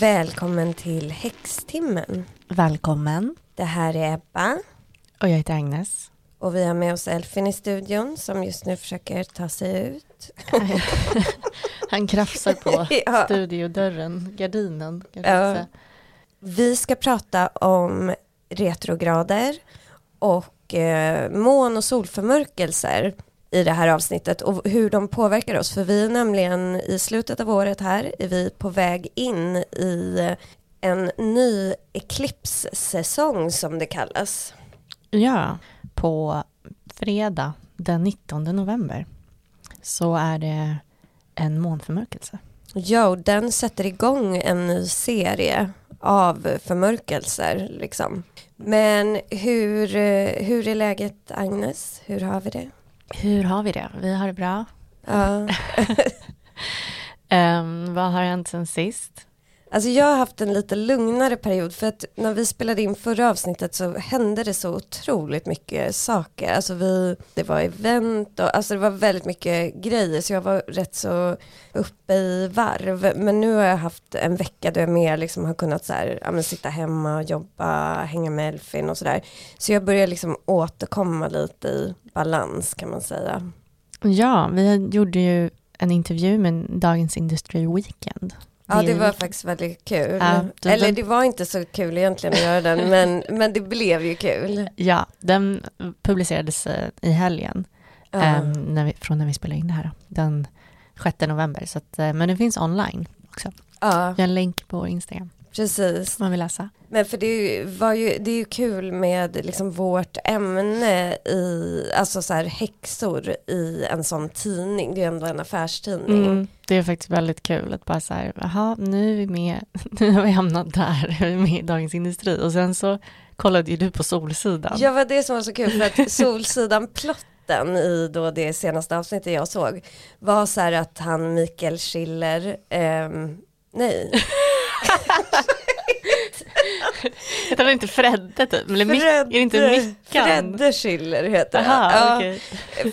Välkommen till Häxtimmen. Välkommen. Det här är Ebba Och jag heter Agnes. och vi har med oss Elfin i studion som just nu försöker ta sig ut. Han krafsar på Ja. studiodörren, gardinen. Ja. Vi ska prata om retrograder och eh, mån och solförmörkelser i det här avsnittet och hur de påverkar oss. För vi är nämligen i slutet av året här är vi på väg in i en ny eklipssäsong som det kallas. Ja, på fredag den 19 november så är det en månförmörkelse. Ja, och den sätter igång en ny serie av förmörkelser. Liksom. Men hur, eh, hur är läget Agnes? Hur har vi det? Hur har vi det? Vi har det bra. Ja. Ehm, vad har hänt sen sist? Alltså jag har haft en lite lugnare period för att när vi spelade in förra avsnittet så hände det så otroligt mycket saker. Alltså vi, det var event och alltså det var väldigt mycket grejer så jag var rätt så uppe i varv. Men nu har jag haft en vecka då jag mer liksom har kunnat så här, ja, men sitta hemma och jobba, hänga med Elfin och sådär. Så jag börjar liksom återkomma lite i balans kan man säga. Ja, vi gjorde ju en intervju med Dagens Industry Weekend. Ja det var faktiskt väldigt kul. Ja, det- Eller den- det var inte så kul egentligen att göra den men, men det blev ju kul. Ja, den publicerades eh, i helgen. Ja. Ehm, när vi, från när vi spelade in det här. Den 6 november. Så att, eh, men den finns online också. Ja, Vi har en länk på Instagram precis. man vill läsa. Men för det var ju, det är ju kul med liksom vårt ämne i, alltså så här häxor i en sån tidning. Det är ju ändå en affärstidning. Mm, det är faktiskt väldigt kul att bara så här, jaha, nu är vi med, nu har vi hamnat där, vi är med i Dagens Industri. Och sen så kollade ju du på Solsidan. Ja, var det som var så kul för att Solsidan plotten i då det senaste avsnittet jag såg var så här att han Mikael Schiller, ehm, nej, Heter han inte Fredde typ? Eller Mick, är det inte Mickan? Fredde Schiller heter Aha, han. okej.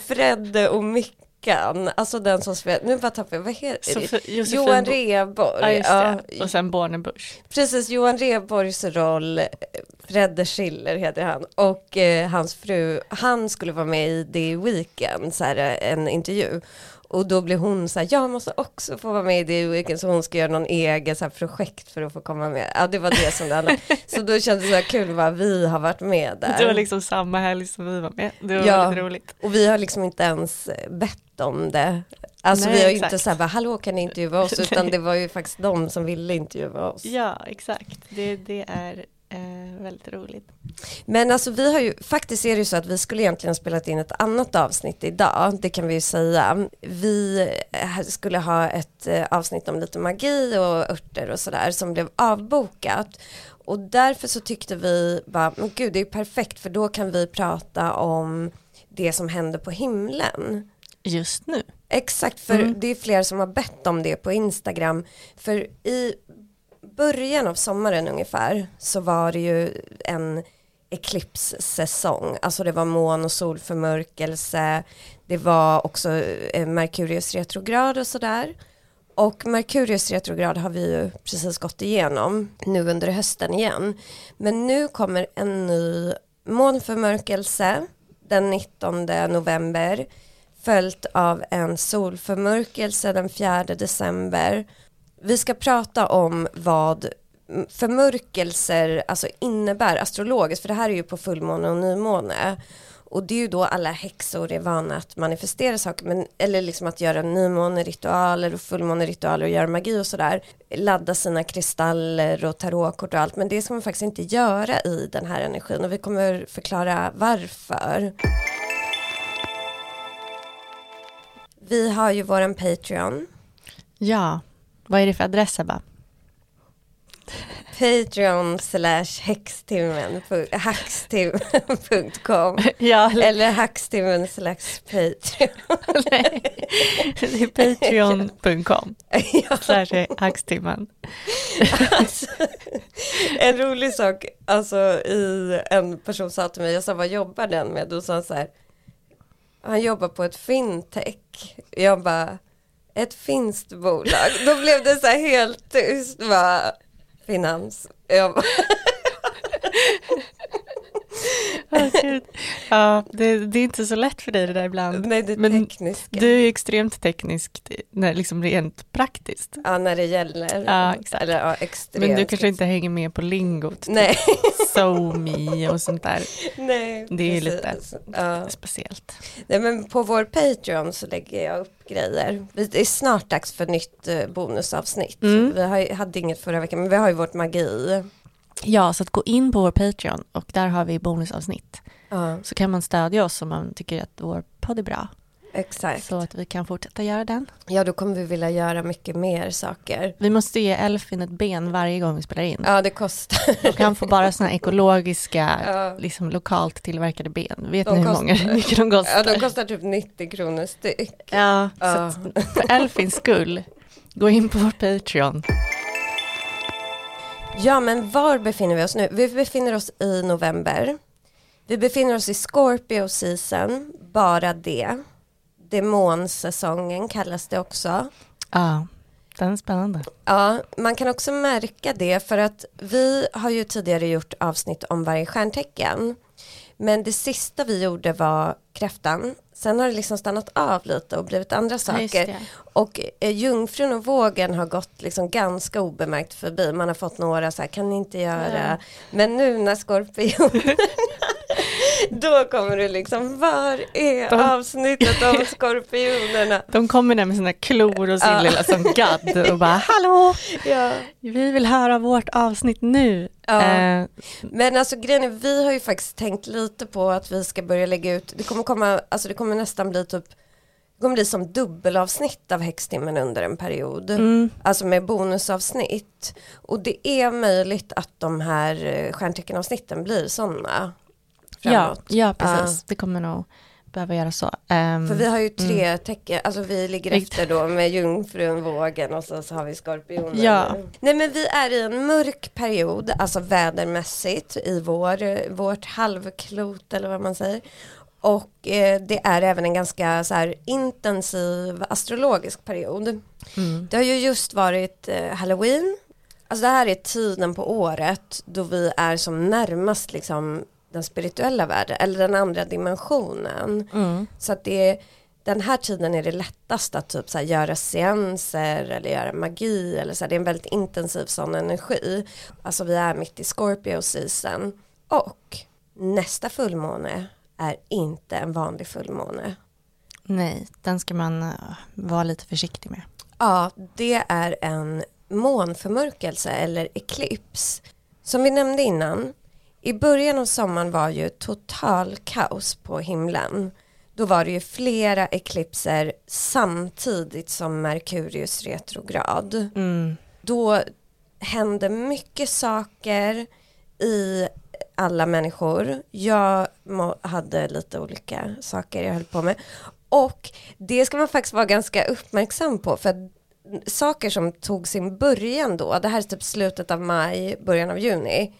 Fredde och Mickan, alltså den som spelar, nu bara tappar jag, vad heter Sofi- Josefin Johan Bo- Rheborg. Ja. Ja, Och sen Bornebusch. Precis, Johan Rheborgs roll, eh, Fredde Schiller heter han, och eh, hans fru, han skulle vara med i The Weeknd, så här, eh, en intervju. Och då blev hon så här, jag måste också få vara med i The Weeknd, så hon ska göra någon egen så här, projekt för att få komma med. Ja, det var det som det handlade. Så då kändes det så här kul att vi har varit med där. Det var liksom samma helg som vi var med. Det var Ja. väldigt roligt. Och vi har liksom inte ens eh, bett om det. Alltså Nej, vi har ju inte så här, bara, hallå kan ni intervjua oss, utan det var ju faktiskt de som ville intervjua oss. Ja, exakt. Det, det är eh, väldigt roligt. Men alltså vi har ju, faktiskt är det ju så att vi skulle egentligen spelat in ett annat avsnitt idag, det kan vi ju säga. Vi eh, skulle ha ett eh, avsnitt om lite magi och örter och sådär som blev avbokat. Och därför så tyckte vi bara, men gud det är ju perfekt för då kan vi prata om det som händer på himlen. Just nu. Exakt, för Mm. det är fler som har bett om det på Instagram. För i början av sommaren ungefär så var det ju en eklipssäsong. Alltså det var mån och solförmörkelse. Det var också eh, Merkurius retrograd och sådär. Och Merkurius retrograd har vi ju precis gått igenom nu under hösten igen. Men nu kommer en ny månförmörkelse den 19 november följt av en solförmörkelse den 4 december. Vi ska prata om vad förmörkelser alltså innebär astrologiskt, för det här är ju på fullmåne och nymåne. Och det är ju då alla häxor är vana att manifestera saker, men, eller liksom att göra nymåneritualer och fullmåneritualer och göra magi och sådär. Ladda sina kristaller och tarotkort och allt, men det ska man faktiskt inte göra i den här energin och vi kommer förklara varför. Vi har ju våran Patreon. Ja, vad är det för adress Ebba? Patreon slash hackstimmen.com Ja, eller hackstimmen slash Patreon. nej. Det är patreon.com ja, slash hackstimmen. alltså, en rolig sak, alltså i en person sa till mig, jag sa vad jobbar den med? Då sa han så här, han jobbar på ett fintech. Jag bara, ett finskt bolag. Då blev det så här helt tyst. Bara, finans. Jag, Oh, ja, det, det, är inte så lätt för dig det där ibland. nej, det Men tekniska. Du är extremt teknisk, när, liksom rent praktiskt. Ja, när det gäller. Ja, exakt. Eller ja, extremt. Men du kanske inte hänger med på lingot, typ Nej, SoMe och sånt där. nej. Det är lite- precis. Ja. Speciellt. Nej, men på vår Patreon så lägger jag upp grejer. Det är snart dags för nytt eh, bonusavsnitt. Mm. Vi har, hade inget förra veckan, men vi har ju vårt magi. Ja, så att gå in på vår Patreon och där har vi bonusavsnitt. Ja, Så kan man stödja oss om man tycker att vår podd är bra. exakt. Så att vi kan fortsätta göra den. Ja, då kommer vi vilja göra mycket mer saker. Vi måste ge Elfin ett ben varje gång vi spelar in. Ja, det kostar. Och han får bara sådana ekologiska, Ja. liksom lokalt tillverkade ben. Vet De ni hur kostar- många mycket de kostar? Ja, de kostar typ 90 kronor styck. Ja, så Ja. att för Elfins skull, gå in på vår Patreon. Ja, men var befinner vi oss nu? Vi befinner oss i november. Vi befinner oss i Scorpio season, bara det. Demonsäsongen kallas det också. Ja, den är spännande. Ja, man kan också märka det för att vi har ju tidigare gjort avsnitt om varje stjärntecken. Men det sista vi gjorde var kräftan. Sen har det liksom stannat av lite och blivit andra saker. Och eh, jungfrun och vågen har gått liksom ganska obemärkt förbi. Man har fått några så här, kan ni inte göra. Ja. Men nu när skorpionerna, då kommer det liksom, var är De- avsnittet om skorpionerna? De kommer där med sina klor och sin Ja. lilla som gadd och bara hallå, Ja. vi vill höra vårt avsnitt nu. Ja. Eh, Men alltså grejen är, vi har ju faktiskt tänkt lite på att vi ska börja lägga ut, det kommer komma, alltså det kommer nästan bli typ, det kommer bli som dubbelavsnitt av Häxtimmen under en period. mm, Alltså med bonusavsnitt. Och det är möjligt att de här eh, stjärnteckenavsnitten blir sådana. Ja, Framåt. ja, precis. Det kommer nog behöva göra så. Ehm, För vi har ju tre tecken, alltså vi ligger efter då med jungfrun, vågen och så, så har vi skorpionen. Ja. Nej men vi är i en mörk period, alltså vädermässigt i vår, vårt halvklot eller vad man säger. Och eh, det är även en ganska så här, intensiv astrologisk period. mm, Det har ju just varit eh, halloween. Alltså det här är tiden på året då vi är som närmast liksom den spirituella världen eller den andra dimensionen. mm, Så att det är, den här tiden är det lättast att typ så här göra seanser eller göra magi eller så här, det är en väldigt intensiv sån energi. Alltså vi är mitt i Scorpio season och nästa fullmåne är inte en vanlig fullmåne. nej, den ska man eh, vara lite försiktig med. Ja, det är en månförmörkelse eller eklips. Som vi nämnde innan, i början av sommaren var ju total kaos på himlen. Då var det ju flera eklipser samtidigt som Merkurius retrograd. Mm, Då hände mycket saker i alla människor. Jag hade lite olika saker jag höll på med. Och det ska man faktiskt vara ganska uppmärksam på för saker som tog sin början då, det här är typ slutet av maj, början av juni,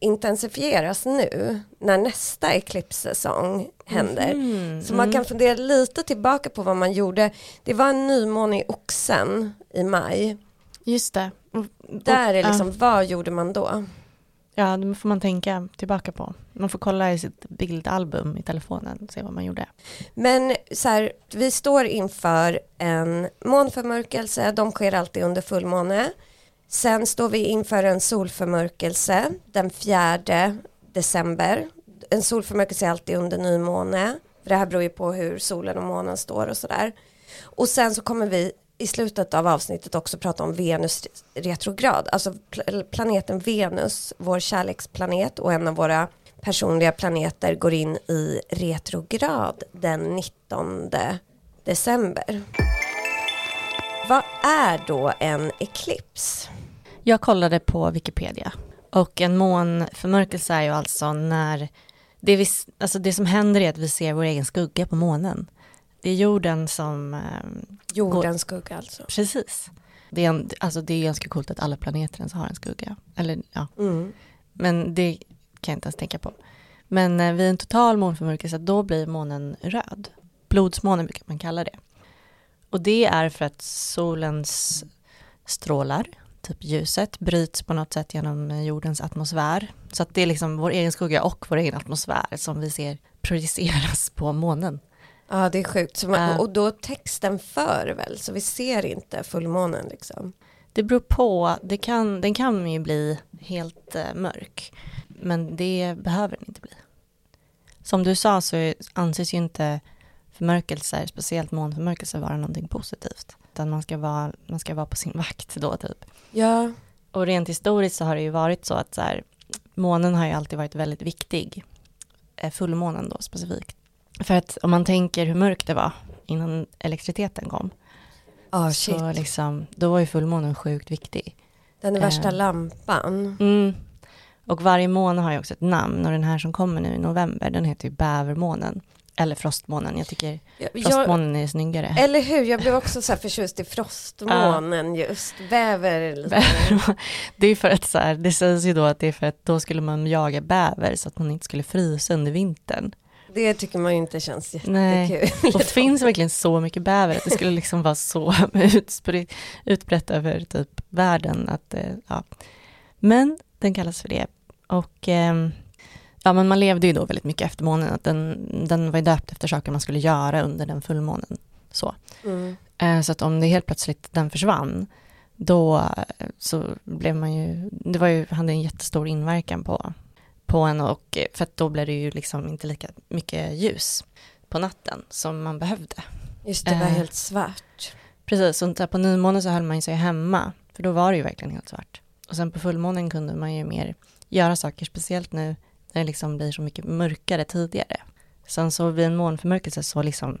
intensifieras nu när nästa eklipssäsong händer. Mhm, Så man kan fundera lite tillbaka på vad man gjorde. Det var en nymåne i oxen i maj. Just det. Och- Där är liksom, vad gjorde man då? Ja, det får man tänka tillbaka på. Man får kolla i sitt bildalbum i telefonen och se vad man gjorde. Men så här, vi står inför en månförmörkelse, de sker alltid under fullmåne. Sen står vi inför en solförmörkelse den 4 december. En solförmörkelse är alltid under nymåne. För det här beror ju på hur solen och månen står och sådär. Och sen så kommer vi i slutet av avsnittet också prata om Venus retrograd. Alltså planeten Venus, vår kärleksplanet och en av våra personliga planeter går in i retrograd den 19 december. Vad är då en eklips? Jag kollade på Wikipedia och en månförmörkelse är ju alltså när det, vi, alltså det som händer är att vi ser vår egen skugga på månen. Det är jorden som, eh, Jordens skugga alltså. precis. Det är, en, alltså det är ganska coolt att alla planeter ens har en skugga. Eller ja, Mm. men det kan jag inte ens tänka på. Men eh, vid en total månförmörkelse, då blir månen röd. Blodsmånen brukar man kalla det. Och det är för att solens strålar typ ljuset bryts på något sätt genom jordens atmosfär. Så att det är liksom vår egen skugga och vår egen atmosfär som vi ser projiceras på månen. Ja, det är sjukt. Man, Äh. och då den för väl, så vi ser inte fullmånen liksom. Det beror på, det kan, den kan ju bli helt eh, mörk. Men det behöver den inte bli. Som du sa så anses ju inte förmörkelser, speciellt månförmörkelser, vara någonting positivt. Utan man ska vara, man ska vara på sin vakt då typ. Ja, Och rent historiskt så har det ju varit så att så här, månen har ju alltid varit väldigt viktig. Eh, Fullmånen då specifikt. För att om man tänker hur mörkt det var innan elektriciteten kom. shit. så liksom, då var ju fullmånen sjukt viktig. Den är värsta Eh. lampan. Mm. Och varje måne har ju också ett namn och den här som kommer nu i november den heter ju bävermånen. Eller frostmånen, jag tycker Jag, jag, frostmånen är snyggare. eller hur, jag blev också så här förtjust i frostmånen just. Bäver det är för att så här, det sägs ju då att det är för att då skulle man jaga bäver så att man inte skulle frysa under vintern. Det tycker man ju inte känns Nej. jättekul. Och det finns verkligen så mycket bäver att det skulle liksom vara så utspri- utbrett över typ världen att, eh, ja. Men den kallas för det. Och ehm, ja, men man levde ju då väldigt mycket efter månen, att den, den var ju döpt efter saker man skulle göra under den fullmånen. Så. Mm. Eh, Så att om det helt plötsligt den försvann, då eh, så blev man ju, det var ju, hade en jättestor inverkan på, på en och eh, för att då blev det ju liksom inte lika mycket ljus på natten som man behövde. Just det, var Eh. helt svart. Precis, och på nymånen så höll man ju sig hemma, för då var det ju verkligen helt svart. Och sen på fullmånen kunde man ju mer göra saker, speciellt nu det liksom blir så mycket mörkare tidigare. Sen så vid en månförmörkelse så liksom,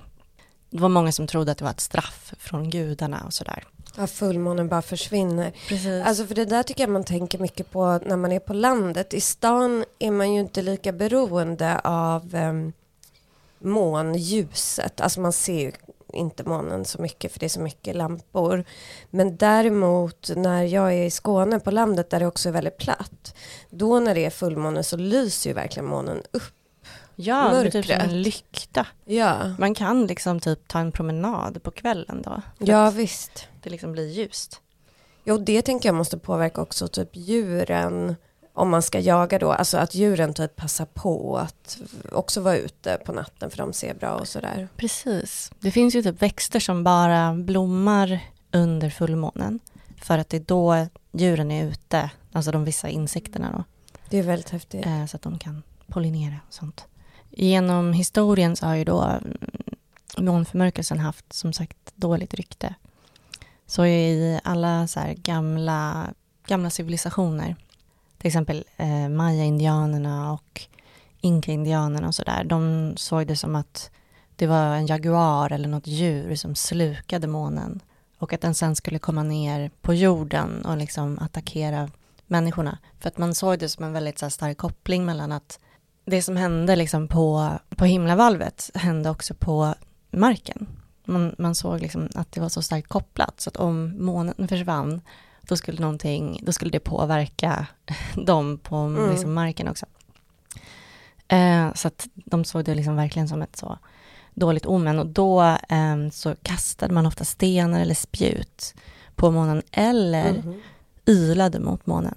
det var många som trodde att det var ett straff från gudarna och sådär. Ja, fullmånen bara försvinner. Precis. Alltså för det där tycker jag man tänker mycket på när man är på landet. I stan är man ju inte lika beroende av um, månljuset. Alltså man ser inte månen så mycket för det är så mycket lampor. Men däremot när jag är i Skåne på landet där det också är väldigt platt. Då när det är fullmåne så lyser ju verkligen månen upp. ja, är typ som mörkret. en lykta. Ja, Man kan liksom typ ta en promenad på kvällen då. ja visst. Det liksom blir ljust. Jo, det tänker jag måste påverka också typ djuren om man ska jaga då, alltså att djuren typ passar på att också vara ute på natten för de ser bra och sådär. Precis. Det finns ju typ växter som bara blommar under fullmånen. För att det är då djuren är ute, alltså de vissa insekterna då. Det är väldigt häftigt. eh, så att de kan pollinera och sånt. Genom historien så har ju då mm, månförmörkelsen haft som sagt dåligt rykte. Så i alla så gamla, gamla civilisationer, till exempel eh, maya-indianerna och inka-indianerna och sådär, de såg det som att det var en jaguar eller något djur som slukade månen och att den sen skulle komma ner på jorden och liksom attackera människorna. För att man såg det som en väldigt så här, stark koppling mellan att det som hände liksom på, på himlavalvet hände också på marken. Man, man såg liksom att det var så starkt kopplat så att om månen försvann då skulle någonting, då skulle det påverka dem på Mm. liksom, marken också. Eh, så att de såg det liksom verkligen som ett så dåligt omen och då eh, så kastade man ofta stenar eller spjut på månen eller Mhm. ylade mot månen.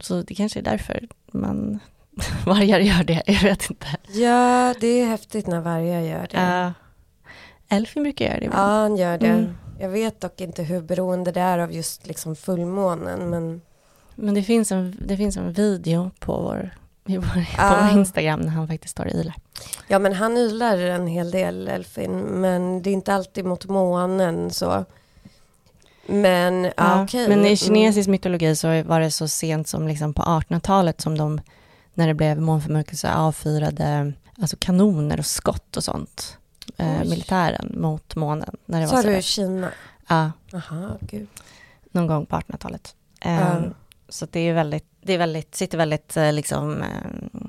Så det kanske är därför man vargar gör det, jag vet inte. Ja, det är häftigt när vargar gör det. Uh, Elfin brukar göra det ja, han gör det. Mm. Jag vet dock inte hur beroende det är av just liksom fullmånen, men Men det finns, en, det finns en video på vår, på Ah. vår Instagram när han faktiskt står och ylar. ja, men han ylar en hel del, Elfin, men det är inte alltid mot månen så. Men, ja, Ja, okej. Men i Mm. kinesisk mytologi så var det så sent som liksom på 1800-talet som de, när det blev månförmörkelse, avfyrade alltså kanoner och skott och sånt. Eh, militären mot månen. När det Sa var så du där. Kina? Ja, Jaha, gud. någon gång på 1800-talet. Eh, Ja. Så det är väldigt, det är väldigt, sitter väldigt eh, liksom eh,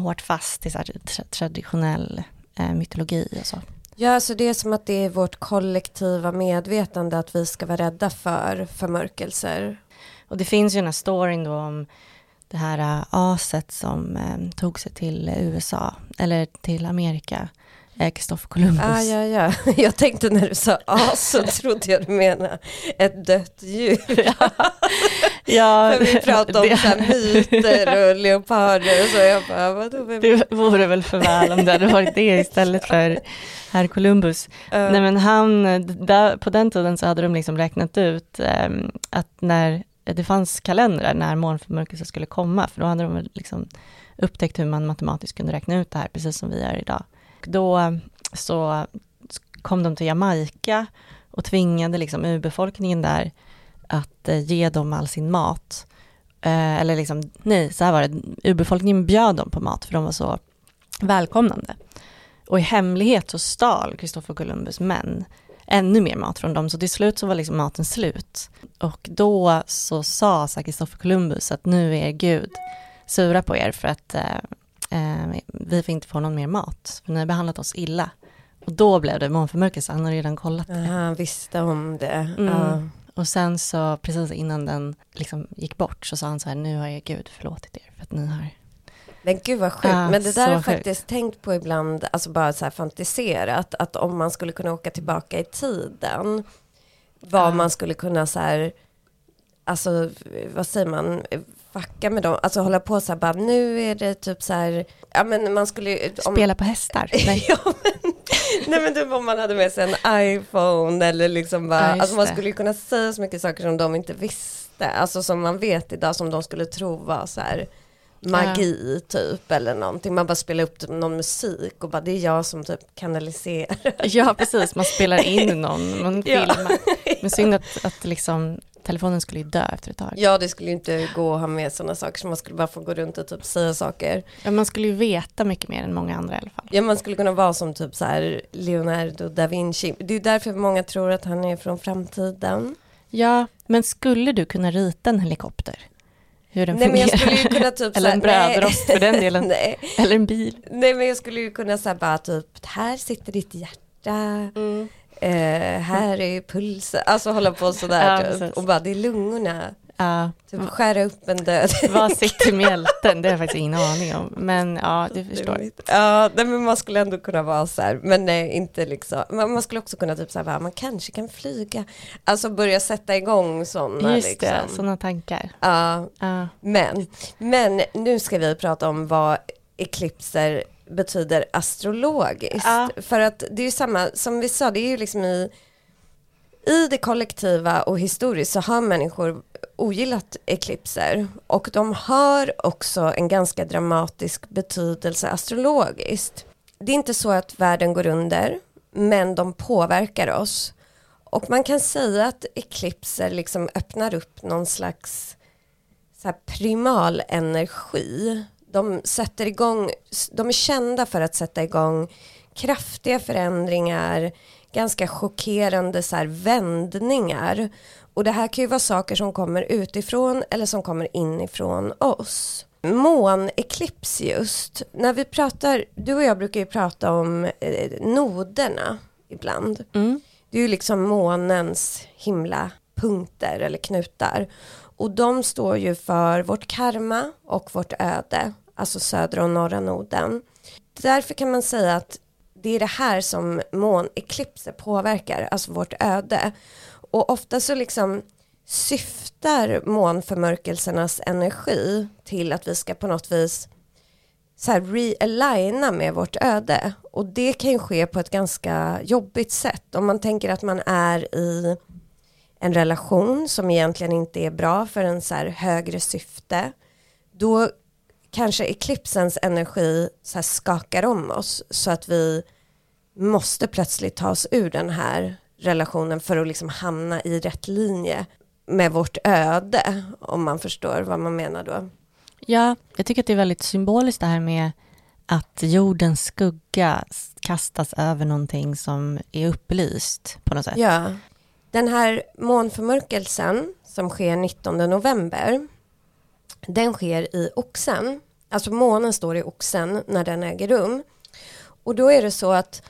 hårt fast i så tra- traditionell eh, mytologi och så. Ja, så det är som att det är vårt kollektiva medvetande att vi ska vara rädda för förmörkelser. Och det finns ju den här storyn då om det här aset som eh, tog sig till USA, eller till Amerika, Kristoffer Columbus. Ah, ja, ja. Jag tänkte när du sa as så trodde jag du menade ett dött djur. ja, ja För vi pratade om det, myter och leoparder och så. Jag bara, vadå? Vem? det vore väl för väl om det hade varit det istället för herr Columbus. Uh, Nej men han, där, på den tiden så hade de liksom räknat ut eh, att när det fanns kalendrar när månförmörkelse skulle komma, för då hade de liksom upptäckt hur man matematiskt kunde räkna ut det här, precis som vi gör idag. Och Då så kom de till Jamaica och tvingade liksom urbefolkningen där att eh, ge dem all sin mat. Eh, eller liksom, nej, så här var det, urbefolkningen bjöd dem på mat för de var så välkomnande. Och i hemlighet så stal Kristoffer Columbus män ännu mer mat från dem, så till slut så var liksom maten slut. Och då så sa Kristoffer Columbus att nu är Gud sura på er för att eh, eh, vi får inte få någon mer mat, för ni har behandlat oss illa. Och då blev det månförmörkelse, han har redan kollat det. han visste om det. Mm. Ja. Och sen så precis innan den liksom gick bort så sa han så här, nu har jag Gud förlåtit er för att ni har Men gud vad sjukt, Ja, men det där har jag faktiskt tänkt på ibland, alltså bara så här fantiserat, att om man skulle kunna åka tillbaka i tiden, vad Ja. man skulle kunna så här, alltså vad säger man, fucka med dem, alltså hålla på så här bara, nu är det typ så här, ja men man skulle om, spela på hästar. Nej. ja, men, nej men typ om man hade med sig en iPhone eller liksom bara, Ja, alltså man skulle ju kunna säga så mycket saker som de inte visste, alltså som man vet idag som de skulle tro var så här magi typ eller någonting, man bara spelar upp typ någon musik och bara det är jag som typ kanaliserar. Ja, precis, man spelar in någon, man Ja. filmar. Men synd att, att liksom, telefonen skulle ju dö efter ett tag. Ja det skulle ju inte gå att ha med sådana saker så man skulle bara få gå runt och typ säga saker. Men man skulle ju veta mycket mer än många andra i alla fall. Ja man skulle kunna vara som typ så här Leonardo da Vinci, det är därför många tror att han är från framtiden. Ja, men skulle du kunna rita en helikopter? Hur den Nej men fungerar? jag skulle ju kunna typ Eller så en brödrost för den delen. nej, Eller en bil? nej men jag skulle ju kunna säga bara typ här sitter ditt hjärta, eh, här är pulsen, alltså hålla på sådär Ja, typ. och bara det är lungorna, Ja, typ skära upp en död. vad sitter mjälten? Det har jag faktiskt ingen aning om. Men ja, du förstår. Ja, men man skulle ändå kunna vara så här, men nej, inte liksom, man, man skulle också kunna typ så här, bara, man kanske kan flyga, alltså börja sätta igång sådana Just liksom. det, sådana tankar. Ja, Ja. men, men nu ska vi prata om vad eklipser betyder astrologiskt. Ja. För att det är ju samma, som vi sa, det är ju liksom i, i det kollektiva och historiskt så har människor ogillat eklipser och de har också en ganska dramatisk betydelse astrologiskt. Det är inte så att världen går under, men de påverkar oss. Och man kan säga att eklipser liksom öppnar upp någon slags så primal energi. De sätter igång, de är kända för att sätta igång kraftiga förändringar, ganska chockerande så här vändningar. Och det här kan ju vara saker som kommer utifrån eller som kommer inifrån oss. Måneklips just, när vi pratar, du och jag brukar ju prata om eh, noderna ibland. Mm. Det är ju liksom månens himla punkter eller knutar. Och de står ju för vårt karma och vårt öde, alltså södra och norra noden. Därför kan man säga att det är det här som måneklipser påverkar, alltså vårt öde. Och ofta så liksom syftar månförmörkelsernas energi till att vi ska på något vis så här realigna med vårt öde. Och det kan ju ske på ett ganska jobbigt sätt. Om man tänker att man är i en relation som egentligen inte är bra för en så här högre syfte. Då kanske eklipsens energi så skakar om oss så att vi måste plötsligt ta oss ur den här relationen för att liksom hamna i rätt linje med vårt öde om man förstår vad man menar då. Ja, jag tycker att det är väldigt symboliskt det här med att jordens skugga kastas över någonting som är upplyst på något sätt. Ja, den här månförmörkelsen som sker 19 november, den sker i oxen. Alltså månen står i oxen när den äger rum. Och då är det så att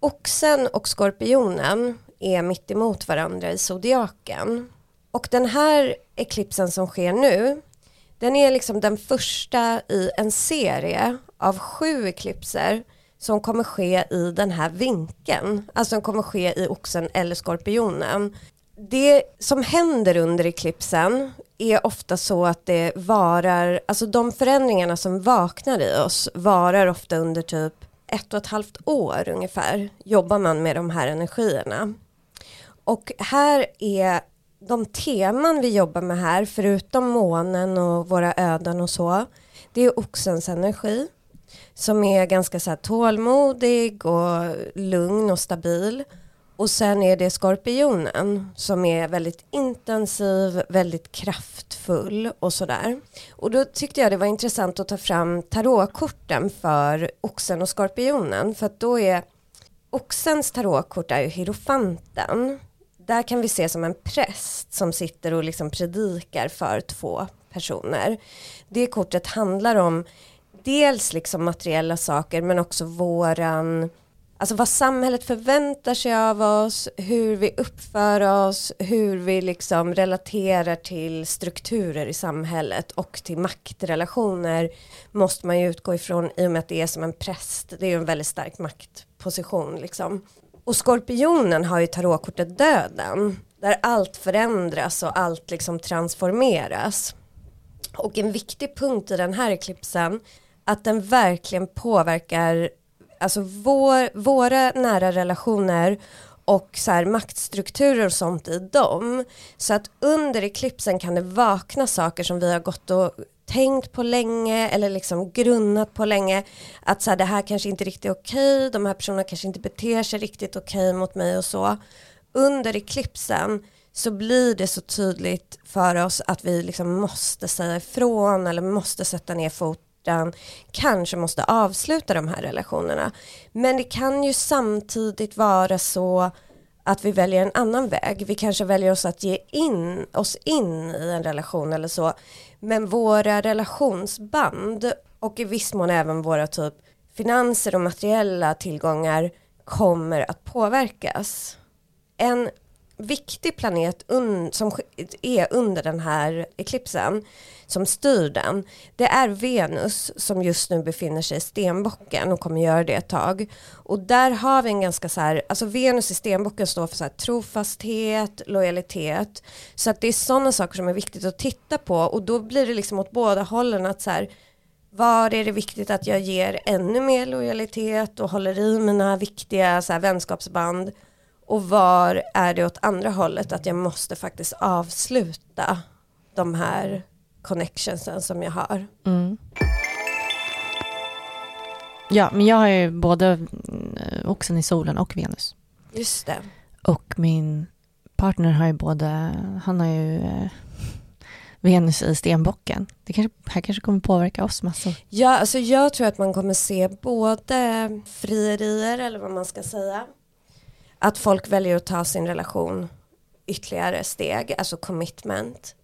oxen och skorpionen är mitt emot varandra i zodiaken. Och den här eklipsen som sker nu, den är liksom den första i en serie av sju eklipser som kommer ske i den här vinkeln, alltså som kommer ske i oxen eller skorpionen. Det som händer under eklipsen är ofta så att det varar, alltså de förändringarna som vaknar i oss varar ofta under typ ett och ett halvt år ungefär jobbar man med de här energierna. Och här är de teman vi jobbar med här, förutom månen och våra öden och så, det är oxens energi som är ganska så här tålmodig och lugn och stabil. Och sen är det skorpionen som är väldigt intensiv, väldigt kraftfull och sådär. Och då tyckte jag det var intressant att ta fram tarotkorten för oxen och skorpionen. För att då är oxens tarotkort är ju hierofanten. Där kan vi se som en präst som sitter och liksom predikar för två personer. Det kortet handlar om dels liksom materiella saker men också våran Alltså vad samhället förväntar sig av oss, hur vi uppför oss, hur vi liksom relaterar till strukturer i samhället och till maktrelationer måste man ju utgå ifrån i och med att det är som en präst, det är ju en väldigt stark maktposition liksom. Och skorpionen har ju tarotkortet döden, där allt förändras och allt liksom transformeras. Och en viktig punkt i den här eklipsen, att den verkligen påverkar alltså vår, våra nära relationer och så här maktstrukturer och sånt i dem. Så att under eklipsen kan det vakna saker som vi har gått och tänkt på länge eller liksom grunnat på länge. Att så här, det här kanske inte riktigt är okej, de här personerna kanske inte beter sig riktigt okej mot mig och så. Under eklipsen så blir det så tydligt för oss att vi liksom måste säga ifrån eller måste sätta ner foten utan kanske måste avsluta de här relationerna. Men det kan ju samtidigt vara så att vi väljer en annan väg. Vi kanske väljer oss att ge in oss in i en relation eller så. Men våra relationsband och i viss mån även våra typ finanser och materiella tillgångar kommer att påverkas. En viktig planet un som är under den här eklipsen som styr den, det är Venus som just nu befinner sig i stenbocken och kommer göra det ett tag. Och där har vi en ganska så här, alltså Venus i stenbocken står för så här trofasthet, lojalitet. Så att det är sådana saker som är viktigt att titta på och då blir det liksom åt båda hållen att så här, var är det viktigt att jag ger ännu mer lojalitet och håller i mina viktiga så här, vänskapsband och var är det åt andra hållet att jag måste faktiskt avsluta de här connectionsen som jag har. Mm. Ja, men jag har ju både eh, oxen i solen och Venus. Just det. Och min partner har ju både, han har ju eh, Venus i stenbocken. Det kanske, här kanske kommer påverka oss massor. Ja, alltså jag tror att man kommer se både frierier eller vad man ska säga. Att folk väljer att ta sin relation ytterligare steg, alltså commitment.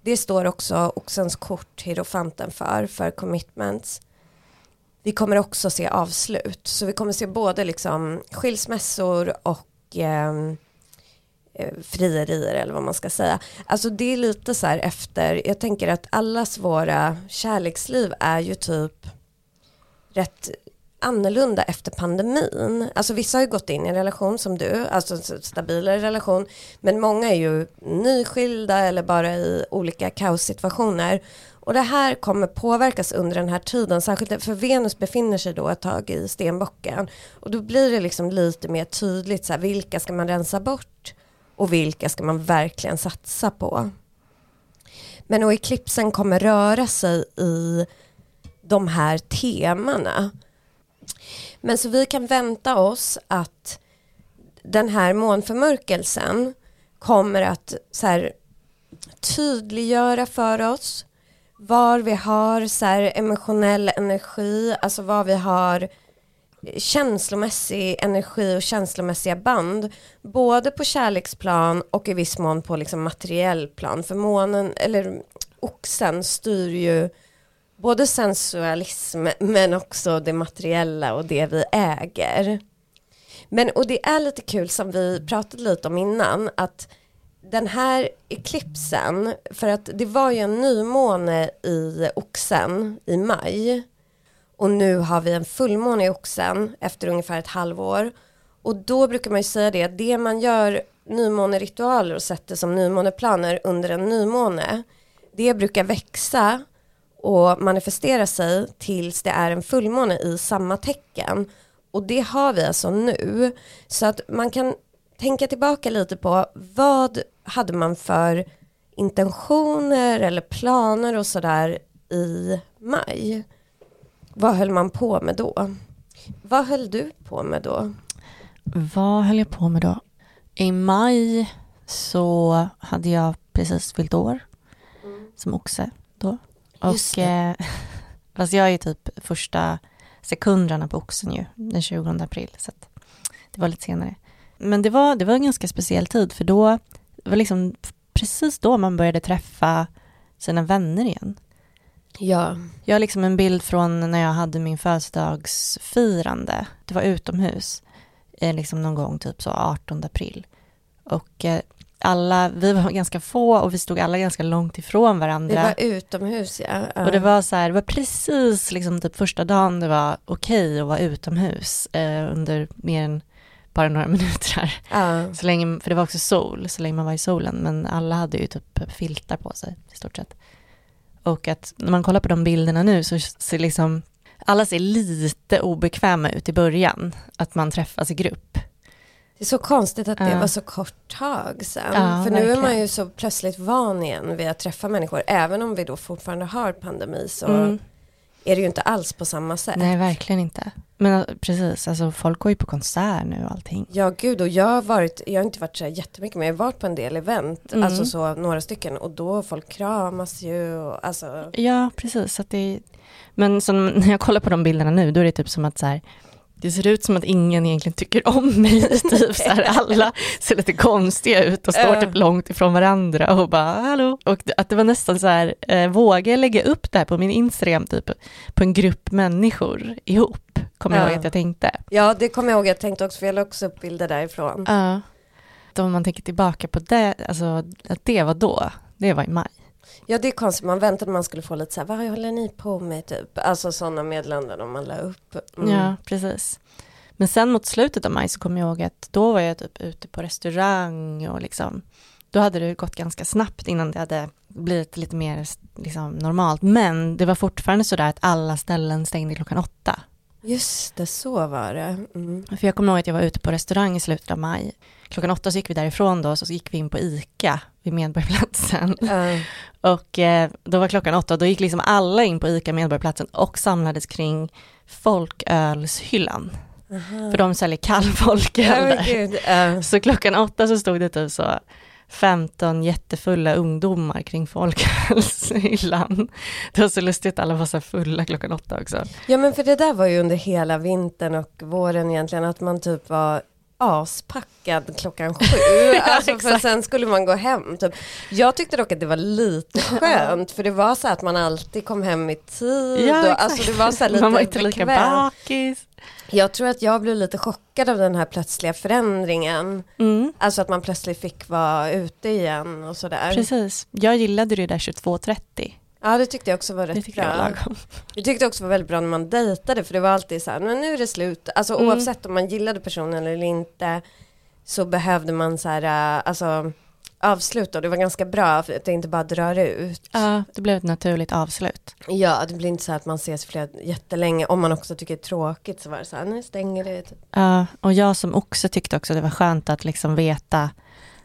Det står också Oxens kort, Hierofanten för, för commitments. Vi kommer också se avslut, så vi kommer se både liksom skilsmässor och ehm, eh, frierier eller vad man ska säga. Alltså det är lite så här efter, jag tänker att allas våra kärleksliv är ju typ rätt annorlunda efter pandemin. Alltså vissa har ju gått in i en relation som du, alltså en stabilare relation, men många är ju nyskilda eller bara i olika kaossituationer. Och det här kommer påverkas under den här tiden, särskilt för Venus befinner sig då ett tag i stenbocken. Och då blir det liksom lite mer tydligt, så här, vilka ska man rensa bort och vilka ska man verkligen satsa på. Men och eklipsen kommer röra sig i de här temana. Men så vi kan vänta oss att den här månförmörkelsen kommer att så här, tydliggöra för oss var vi har så här, emotionell energi, alltså var vi har känslomässig energi och känslomässiga band både på kärleksplan och i viss mån på liksom materiell plan. För månen eller oxen styr ju både sensualism men också det materiella och det vi äger. Men och det är lite kul som vi pratade lite om innan att den här eklipsen, för att det var ju en nymåne i oxen i maj Och nu har vi en fullmåne i oxen efter ungefär ett halvår. Och då brukar man ju säga det, att det man gör nymåneritualer och sätter som nymåneplaner under en nymåne, det brukar växa och manifestera sig tills det är en fullmåne i samma tecken. Och det har vi alltså nu. Så att man kan tänka tillbaka lite på vad hade man för intentioner eller planer och sådär i maj? Vad höll man på med då? Vad höll du på med då? Vad höll jag på med då? I maj så hade jag precis fyllt år som oxe då. Och, eh, fast jag är ju typ första sekunderna på oxen ju, den 20 april. Så det var lite senare. Men det var, det var en ganska speciell tid för då, det var liksom precis då man började träffa sina vänner igen. Ja, Jag har liksom en bild från när jag hade min födelsedagsfirande. Det var utomhus, eh, liksom någon gång typ så 18 april. Och eh, alla, vi var ganska få och vi stod alla ganska långt ifrån varandra. var utomhus ja. Ja. Och det var så här, det var precis liksom typ första dagen det var okej att vara utomhus eh, under mer än bara några minuter här. ja. Så länge, för det var också sol, så länge man var i solen. Men alla hade ju typ filtar på sig i stort sett. Och att när man kollar på de bilderna nu så ser liksom alla ser lite obekväma ut i början. Att man träffas i grupp. Det är så konstigt att det var så kort tag sen. Ja, För nu är man verkligen. ju så plötsligt van igen vid att träffa människor. Även om vi då fortfarande har pandemi så Mm. är det ju inte alls på samma sätt. Nej, verkligen inte. Men eh, precis, alltså folk går ju på konsert nu och allting. Ja gud och jag har varit, jag har inte varit så här jättemycket men jag har varit på en del event, Mm. alltså så några stycken och då folk kramas ju och alltså Ja, precis. Att det, men som, när jag kollar på de bilderna nu, då är det typ som att så här, det ser ut som att ingen egentligen tycker om mig. Typ så här, alla ser lite konstiga ut och står typ långt ifrån varandra och bara hallå. Och att det var nästan så här, eh, vågar jag lägga upp det här på min Instagram typ på en grupp människor ihop? Kommer jag Ja. ihåg att jag tänkte. Ja det kommer jag ihåg, jag tänkte också för jag la också upp bilder därifrån. Ja. Om man tänker tillbaka på det, alltså att det var då, det var i maj. Ja det är konstigt, man väntade man skulle få lite så här, vad håller ni på med typ? Alltså sådana meddelanden om man la upp. Mm. Ja, precis. Men sen mot slutet av maj så kommer jag ihåg att då var jag typ ute på restaurang och liksom, då hade det gått ganska snabbt innan det hade blivit lite mer liksom, normalt. Men det var fortfarande sådär att alla ställen stängde klockan åtta. Just det, så var det. Mm. För jag kommer ihåg att jag var ute på restaurang i slutet av maj. Klockan åtta så gick vi därifrån då, så gick vi in på ICA vid Medborgarplatsen. Ja. Och eh, då var klockan åtta och då gick liksom alla in på ICA Medborgarplatsen och samlades kring folkölshyllan. Aha. För de säljer kall folköl men där. ja. Så klockan åtta så stod det typ så 15 jättefulla ungdomar kring folkölshyllan. Det var så lustigt, alla var så fulla klockan åtta också. Ja men för det där var ju under hela vintern och våren egentligen att man typ var aspackad klockan sju. alltså för sen skulle man gå hem. Typ. Jag tyckte dock att det var lite skönt för det var så att man alltid kom hem i tid. Ja, och, alltså det var så lite Man var inte lika bakis. Jag tror att jag blev lite chockad av den här plötsliga förändringen. Mm, Alltså att man plötsligt fick vara ute igen och sådär. precis. Jag gillade det där 22.30. Ja det tyckte jag också var rätt bra. jag. Jag tyckte också var väldigt bra när man dejtade för det var alltid så här, men nu är det slut. Alltså Mm. oavsett om man gillade personen eller inte så behövde man så här, äh, alltså avsluta och det var ganska bra för att det inte bara drar ut. Ja, det blev ett naturligt avslut. Ja, det blir inte så att man ses flera jättelänge om man också tycker det är tråkigt så var det så här, nu stänger det. Ja, och jag som också tyckte också det var skönt att liksom veta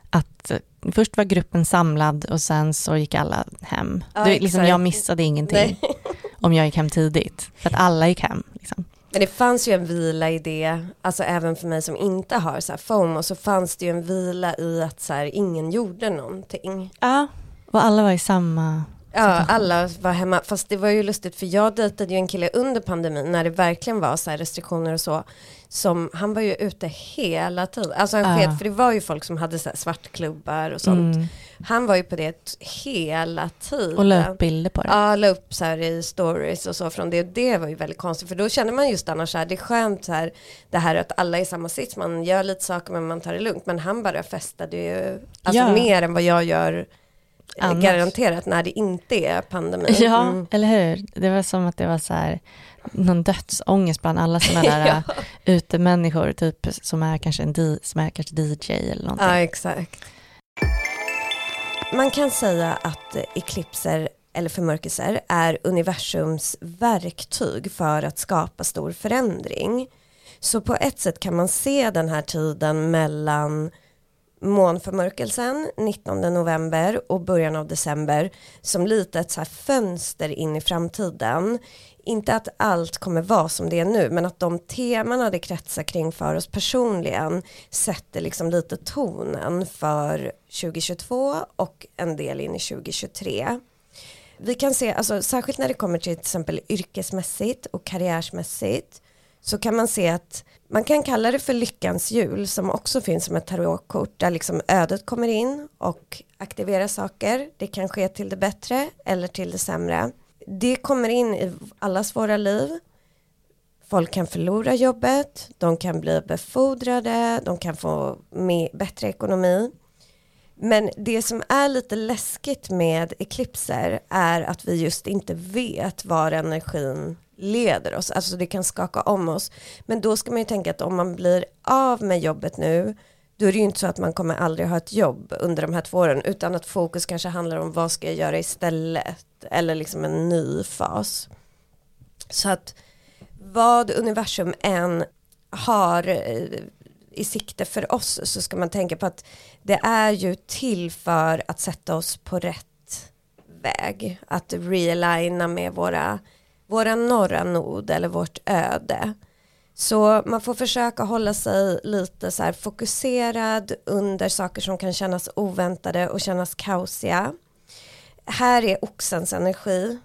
att först var gruppen samlad och sen så gick alla hem. Ja, det, liksom, jag missade ingenting Nej. om jag gick hem tidigt. För att alla gick hem. Liksom. Men det fanns ju en vila i det, alltså även för mig som inte har så här FOMO så fanns det ju en vila i att så här, ingen gjorde någonting. Ja, och alla var i samma... Ja, alla var hemma. Fast det var ju lustigt för jag dejtade ju en kille under pandemin när det verkligen var så här restriktioner och så. Som, han var ju ute hela tiden. Alltså han sket, för det var ju folk som hade så svartklubbar och sånt. Mm, Han var ju på det hela tiden. och la upp bilder på det. Ja, la upp så här i stories och så från det. Det var ju väldigt konstigt för då känner man just annars så här, det är skönt så här, det här att alla är i samma sits, man gör lite saker men man tar det lugnt. Men han bara festade ju, alltså Ja. mer än vad jag gör Annars. garanterat när det inte är pandemi. Ja, Mm. eller hur? Det var som att det var så här någon dödsångest bland alla sådana där Ja. utemänniskor, typ som är kanske en di- som är kanske DJ eller någonting. Ja, exakt. Man kan säga att eklipser eller förmörkelser är universums verktyg för att skapa stor förändring. Så på ett sätt kan man se den här tiden mellan månförmörkelsen 19 november och början av december som lite ett så här fönster in i framtiden. Inte att allt kommer vara som det är nu men att de teman det kretsar kring för oss personligen sätter liksom lite tonen för 2022 och en del in i 2023. Vi kan se, alltså, särskilt när det kommer till till exempel yrkesmässigt och karriärsmässigt så kan man se att man kan kalla det för lyckans hjul som också finns som ett tarotkort där liksom ödet kommer in och aktiverar saker. Det kan ske till det bättre eller till det sämre. Det kommer in i allas våra liv. Folk kan förlora jobbet, de kan bli befordrade, de kan få med, bättre ekonomi. Men det som är lite läskigt med eklipser är att vi just inte vet var energin leder oss. Alltså det kan skaka om oss. Men då ska man ju tänka att om man blir av med jobbet nu då är det ju inte så att man kommer aldrig ha ett jobb under de här två åren utan att fokus kanske handlar om vad ska jag göra istället eller liksom en ny fas. Så att vad universum än har eh, i sikte för oss så ska man tänka på att det är ju till för att sätta oss på rätt väg. Att realigna med våra, våra norra nod eller vårt öde. Så man får försöka hålla sig lite så här fokuserad under saker som kan kännas oväntade och kännas kaosiga. Här är oxens energi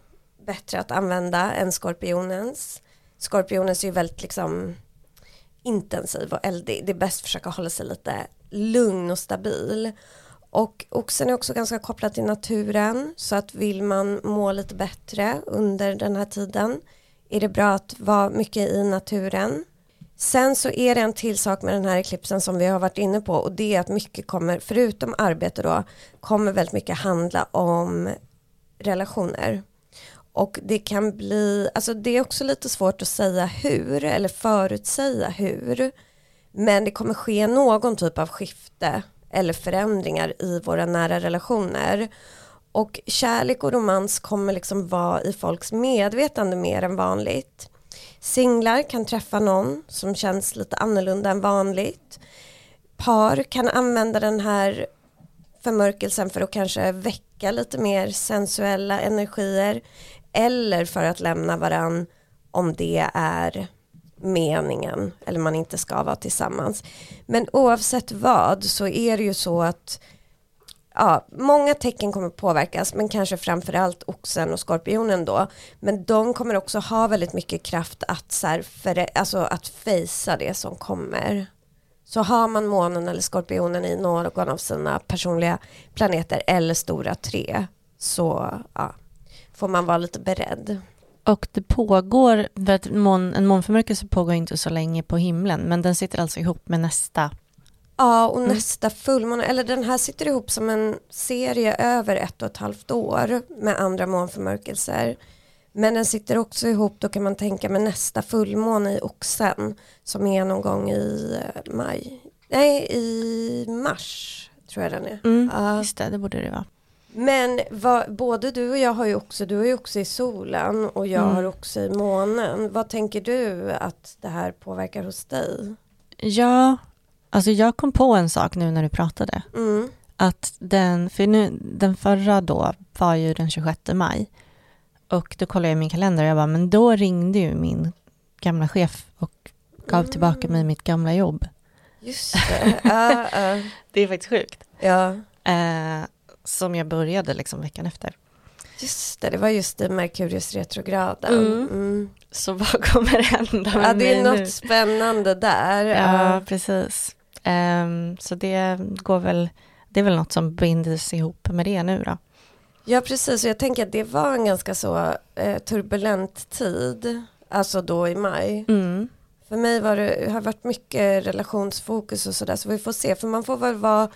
bättre att använda än skorpionens. Skorpionens är ju väldigt liksom intensiv och eldig. Det är bäst att försöka hålla sig lite lugn och stabil. Och oxen är också ganska kopplad till naturen så att vill man må lite bättre under den här tiden är det bra att vara mycket i naturen. Sen så är det en till sak med den här eklipsen som vi har varit inne på och det är att mycket kommer, förutom arbete då, kommer väldigt mycket handla om relationer. Och det kan bli, alltså det är också lite svårt att säga hur eller förutsäga hur. Men det kommer ske någon typ av skifte eller förändringar i våra nära relationer. Och kärlek och romans kommer liksom vara i folks medvetande mer än vanligt. Singlar kan träffa någon som känns lite annorlunda än vanligt. Par kan använda den här förmörkelsen för att kanske väcka lite mer sensuella energier eller för att lämna varann om det är meningen eller man inte ska vara tillsammans. Men oavsett vad så är det ju så att ja, många tecken kommer påverkas men kanske framförallt oxen och skorpionen då. Men de kommer också ha väldigt mycket kraft att, så här, för, alltså att fejsa det som kommer. Så har man månen eller skorpionen i någon av sina personliga planeter eller stora tre så ja, får man vara lite beredd. Och det pågår, för att mån, en månförmörkelse pågår inte så länge på himlen, men den sitter alltså ihop med nästa. Ja, och Mm. nästa fullmåne, eller den här sitter ihop som en serie över ett och ett halvt år med andra månförmörkelser. Men den sitter också ihop, då kan man tänka med nästa fullmåne i oxen som är någon gång i eh, maj. Nej, i mars tror jag den är. Mm, Ja. Just det, det borde det vara. Men vad, både du och jag har ju också, du har ju också i solen och jag Mm. har också i månen. Vad tänker du att det här påverkar hos dig? Ja, alltså jag kom på en sak nu när du pratade. Mm. Att den, för nu, den förra då var ju den 26 maj. Och då kollade jag min kalender och jag bara, men då ringde ju min gamla chef och gav Mm. tillbaka mig mitt gamla jobb. Just det. Ja, ja. Det är faktiskt sjukt. ja, Eh, som jag började liksom veckan efter. just det. Det var just i Merkurius retrograden. Mm. Mm. Så vad kommer hända med Ja, det är något nu? spännande där. Ja, Ja. precis. Ehm, så det går väl, det är väl något som binds ihop med det nu då. ja, precis. Och jag tänker att det var en ganska så eh, turbulent tid. Alltså då i maj. Mm. För mig var det, har varit mycket relationsfokus och sådär så vi får se för man får väl vara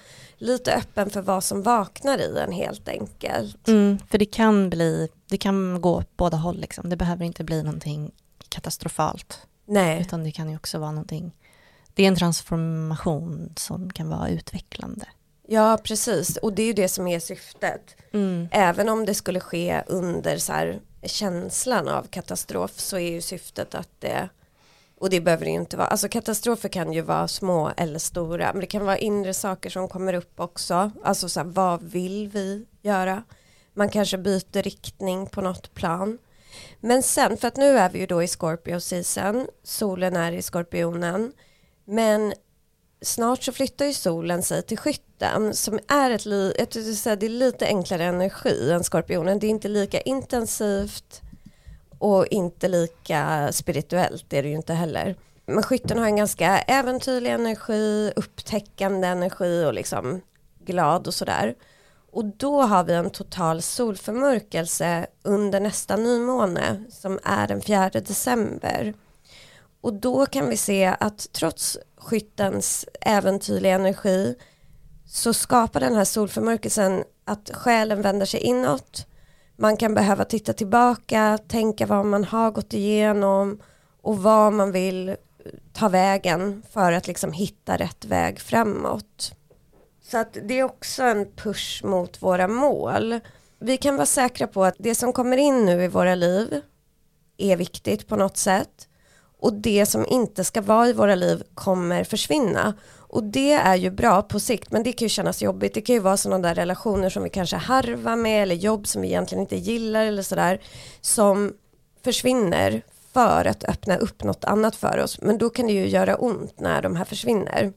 lite öppen för vad som vaknar i en helt enkelt. Mm, för det kan bli, det kan gå åt båda håll liksom. Det behöver inte bli någonting katastrofalt. Nej. Utan det kan ju också vara någonting, det är en transformation som kan vara utvecklande. Ja, precis. Och det är ju det som är syftet. Mm. Även om det skulle ske under så här, känslan av katastrof så är ju syftet att det och det behöver det ju inte vara, alltså katastrofer kan ju vara små eller stora men det kan vara inre saker som kommer upp också, alltså så här, vad vill vi göra? Man kanske byter riktning på något plan. Men sen, för att nu är vi ju då i Scorpio season, solen är i skorpionen, men snart så flyttar ju solen sig till skytten som är ett, li, ett, ett, det är lite enklare energi än skorpionen. Det är inte lika intensivt och inte lika spirituellt är det ju inte heller. Men skytten har en ganska äventyrlig energi, upptäckande energi och liksom glad och sådär. Och då har vi en total solförmörkelse under nästa nymåne som är den 4 december. Och då kan vi se att trots skyttens äventyrliga energi så skapar den här solförmörkelsen att själen vänder sig inåt. Man kan behöva titta tillbaka, tänka vad man har gått igenom och vad man vill ta vägen för att liksom hitta rätt väg framåt. Så att det är också en push mot våra mål. Vi kan vara säkra på att det som kommer in nu i våra liv är viktigt på något sätt och det som inte ska vara i våra liv kommer försvinna. Och det är ju bra på sikt men det kan ju kännas jobbigt. Det kan ju vara sådana där relationer som vi kanske harvar med eller jobb som vi egentligen inte gillar eller sådär som försvinner för att öppna upp något annat för oss. Men då kan det ju göra ont när de här försvinner.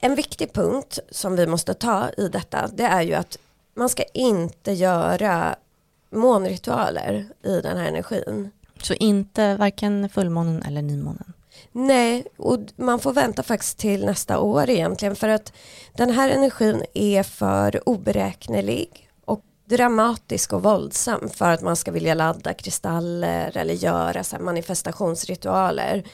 En viktig punkt som vi måste ta i detta det är ju att man ska inte göra månritualer i den här energin. Så inte varken fullmånen eller nymånen? Nej, och man får vänta faktiskt till nästa år egentligen för att den här energin är för oberäknelig och dramatisk och våldsam för att man ska vilja ladda kristaller eller göra så manifestationsritualer.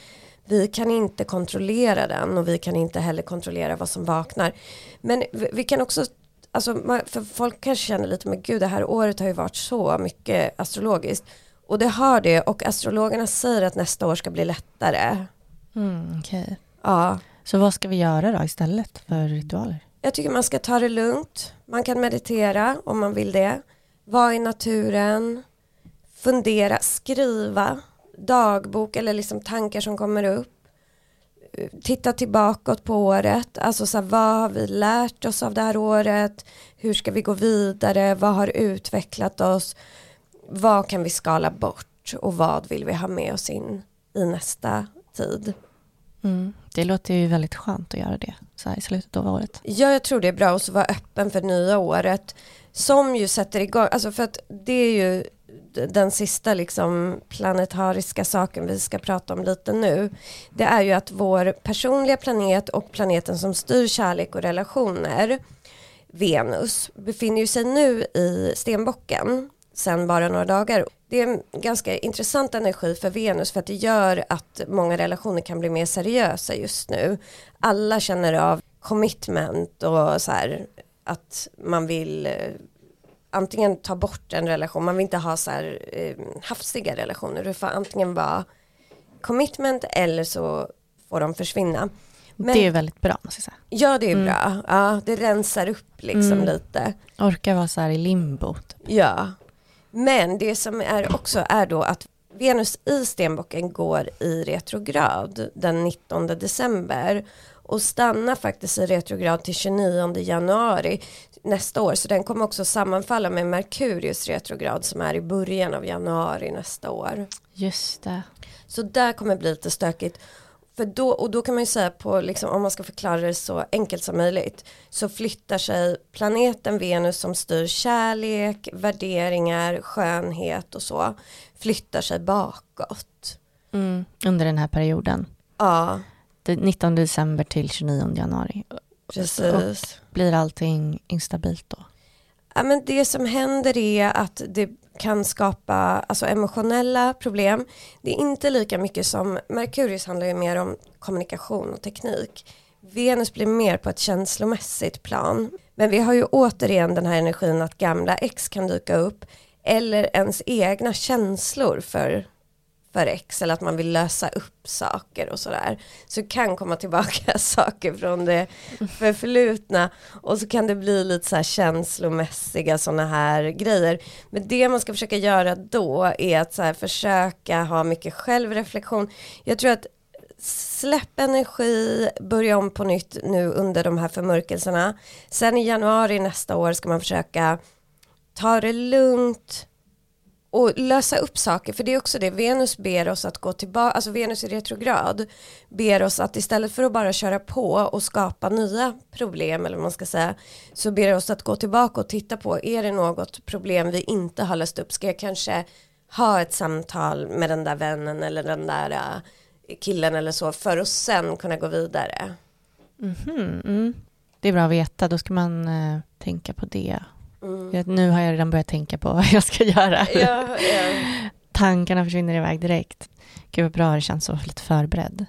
Vi kan inte kontrollera den och vi kan inte heller kontrollera vad som vaknar. Men vi kan också Alltså, för folk kanske känner lite, men gud det här året har ju varit så mycket astrologiskt. Och det har det och astrologerna säger att nästa år ska bli lättare. Mm, okay. Ja. Så vad ska vi göra då istället för ritualer? Jag tycker man ska ta det lugnt. Man kan meditera om man vill det. Vara i naturen. Fundera, skriva dagbok eller liksom tankar som kommer upp. Titta tillbaka på året. Alltså så här, vad har vi lärt oss av det här året? Hur ska vi gå vidare? Vad har utvecklat oss? vad kan vi skala bort och vad vill vi ha med oss in i nästa tid. Mm. Det låter ju väldigt skönt att göra det så här i slutet av året. Ja, jag tror det är bra att vara öppen för nya året som ju sätter igång, alltså för att det är ju den sista liksom planetariska saken vi ska prata om lite nu. Det är ju att vår personliga planet och planeten som styr kärlek och relationer Venus befinner sig nu i stenbocken sen bara några dagar. Det är en ganska intressant energi för Venus för att det gör att många relationer kan bli mer seriösa just nu. Alla känner av commitment och så här att man vill eh, antingen ta bort en relation, man vill inte ha så här eh, hafsiga relationer, det får antingen vara commitment eller så får de försvinna. Men, det är väldigt bra måste jag säga. Ja det är mm. bra, ja, det rensar upp liksom mm. lite. Orkar vara så här i limbo. Typ. Ja, men det som är också är då att Venus i stenbocken går i retrograd den 19 december och stannar faktiskt i retrograd till 29 januari nästa år. Så den kommer också sammanfalla med Merkurius retrograd som är i början av januari nästa år. Just det. Så där kommer bli lite stökigt. För då, och då kan man ju säga på, liksom, om man ska förklara det så enkelt som möjligt, så flyttar sig planeten Venus som styr kärlek, värderingar, skönhet och så, flyttar sig bakåt. Mm, under den här perioden. Ja. 19 december till 29 januari. Precis. Och blir allting instabilt då? Ja, men det som händer är att det kan skapa alltså, emotionella problem. Det är inte lika mycket som Merkurius handlar ju mer om kommunikation och teknik. Venus blir mer på ett känslomässigt plan. Men vi har ju återigen den här energin att gamla ex kan dyka upp eller ens egna känslor för, för ex eller att man vill lösa upp saker och sådär. Så det kan komma tillbaka saker från det förflutna och så kan det bli lite så här känslomässiga sådana här grejer. Men det man ska försöka göra då är att så här försöka ha mycket självreflektion. Jag tror att släpp energi, börja om på nytt nu under de här förmörkelserna. Sen i januari nästa år ska man försöka ta det lugnt och lösa upp saker, för det är också det Venus ber oss att gå tillbaka, alltså Venus i retrograd ber oss att istället för att bara köra på och skapa nya problem eller vad man ska säga, så ber oss att gå tillbaka och titta på, är det något problem vi inte har löst upp, ska jag kanske ha ett samtal med den där vännen eller den där äh, killen eller så, för att sen kunna gå vidare. Mm -hmm, mm. Det är bra att veta, då ska man eh, tänka på det Mm. Nu har jag redan börjat tänka på vad jag ska göra. Ja, ja. Tankarna försvinner iväg direkt. Gud vad bra det känns så lite förberedd.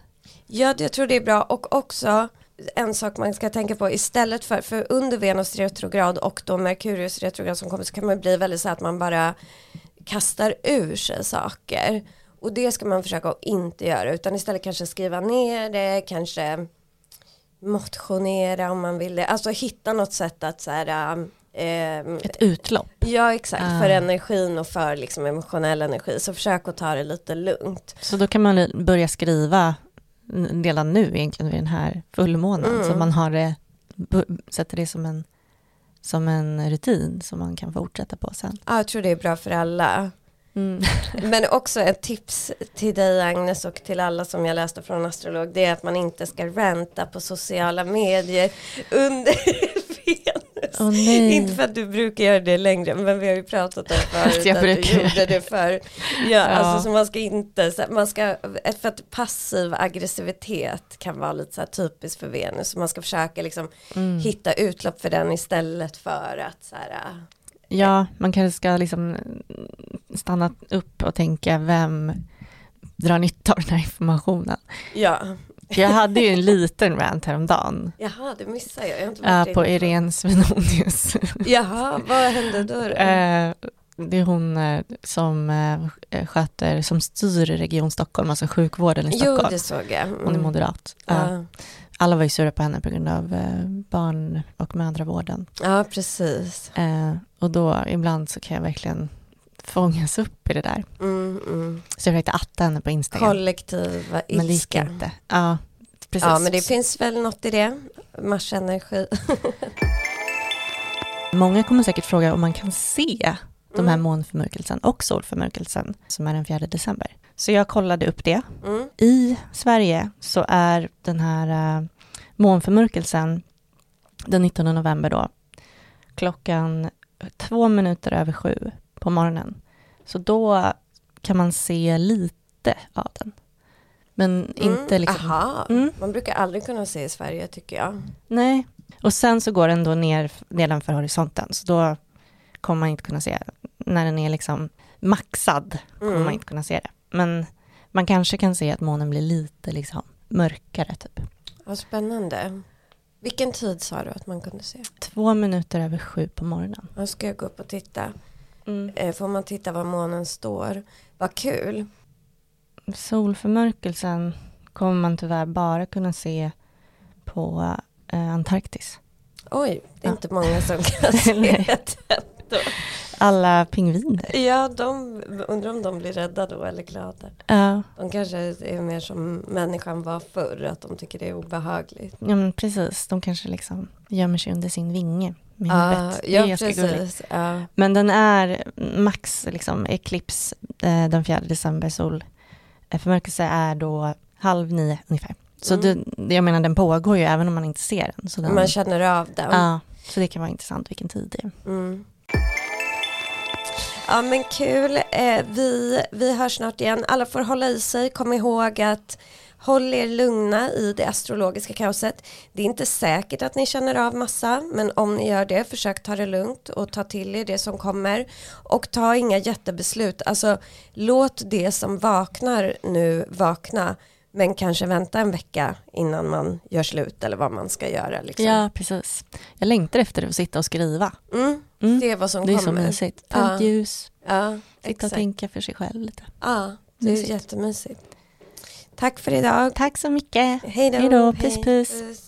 Ja, jag tror det är bra och också en sak man ska tänka på istället för, för under Venus retrograd och då Merkurius retrograd som kommer så kan man bli väldigt så att man bara kastar ur sig saker. Och det ska man försöka att inte göra utan istället kanske skriva ner det, kanske motionera om man vill det. Alltså hitta något sätt att så här, Eh, Ett utlopp. Ja exakt, ah. för energin och för liksom emotionell energi. Så försök att ta det lite lugnt. Så då kan man börja skriva redan nu egentligen vid den här fullmånen. Mm. Så man har det, sätter det som en, som en rutin som man kan fortsätta på sen. Ja, jag tror det är bra för alla. Mm. Men också ett tips till dig Agnes och till alla som jag läste från astrolog det är att man inte ska ranta på sociala medier under Oh, inte för att du brukar göra det längre, men vi har ju pratat om förut att, jag att du gjorde det för. Ja, ja, alltså så man ska inte, man ska, för att passiv aggressivitet kan vara lite så här typiskt för Venus, så man ska försöka liksom mm. hitta utlopp för den istället för att så här, äh, Ja, man kanske ska liksom stanna upp och tänka vem drar nytta av den här informationen. Ja. Jag hade ju en liten rant häromdagen. Jaha, det missade jag. jag har inte på Irene Svenonius. Jaha, vad hände då? då? Eh, det är hon eh, som sköter, som styr Region Stockholm, alltså sjukvården i Stockholm. Jo, det såg jag. Mm. Hon är moderat. Ja. Alla var ju sura på henne på grund av barn och mödravården. Ja, precis. Och då ibland så kan jag verkligen fångas upp i det där. Mm, mm. Så jag försökte atta henne på Instagram. Kollektiva ilska. Men det gick inte. Ja, precis. Ja, men det finns väl något i det. Marsenergi. Många kommer säkert fråga om man kan se de här mm. månförmörkelsen och solförmörkelsen som är den 4 december. Så jag kollade upp det. Mm. I Sverige så är den här uh, månförmörkelsen den 19 november då klockan två minuter över sju på morgonen. Så då kan man se lite av den. Men mm, inte liksom... Aha, mm. man brukar aldrig kunna se i Sverige tycker jag. Nej, och sen så går den då ner nedanför horisonten, så då kommer man inte kunna se När den är liksom maxad kommer mm. man inte kunna se det. Men man kanske kan se att månen blir lite liksom mörkare typ. Vad spännande. Vilken tid sa du att man kunde se? Två minuter över sju på morgonen. Då ska jag gå upp och titta. Mm. Eh, får man titta var månen står. Vad kul. Solförmörkelsen kommer man tyvärr bara kunna se på eh, Antarktis. Oj, det är ja. inte många som kan se det. Alla pingviner. Ja, de, undrar om de blir rädda då eller glada. Ja. De kanske är mer som människan var förr, att de tycker det är obehagligt. Ja, men precis. De kanske liksom gömmer sig under sin vinge med huvudet. Uh, ja, precis. Uh. Men den är max liksom, eklips eh, den 4 december, sol. Eh, förmörkelse är då halv nio ungefär. Så mm. det, jag menar den pågår ju även om man inte ser den. Så den man känner av den. Ja, så det kan vara intressant vilken tid det är. Mm. Ja men kul, eh, vi, vi hörs snart igen. Alla får hålla i sig, kom ihåg att Håll er lugna i det astrologiska kaoset. Det är inte säkert att ni känner av massa, men om ni gör det, försök ta det lugnt och ta till er det som kommer. Och ta inga jättebeslut. Alltså, låt det som vaknar nu vakna, men kanske vänta en vecka innan man gör slut eller vad man ska göra. Liksom. Ja, precis. Jag längtar efter att sitta och skriva. Mm. Mm. Se vad som kommer. Det är så mysigt. Tänd ljus, ja, sitta exakt. och tänka för sig själv lite. Ja, det är mysigt. jättemysigt. Tack för idag. Tack så mycket. Hej då. Puss, puss. puss.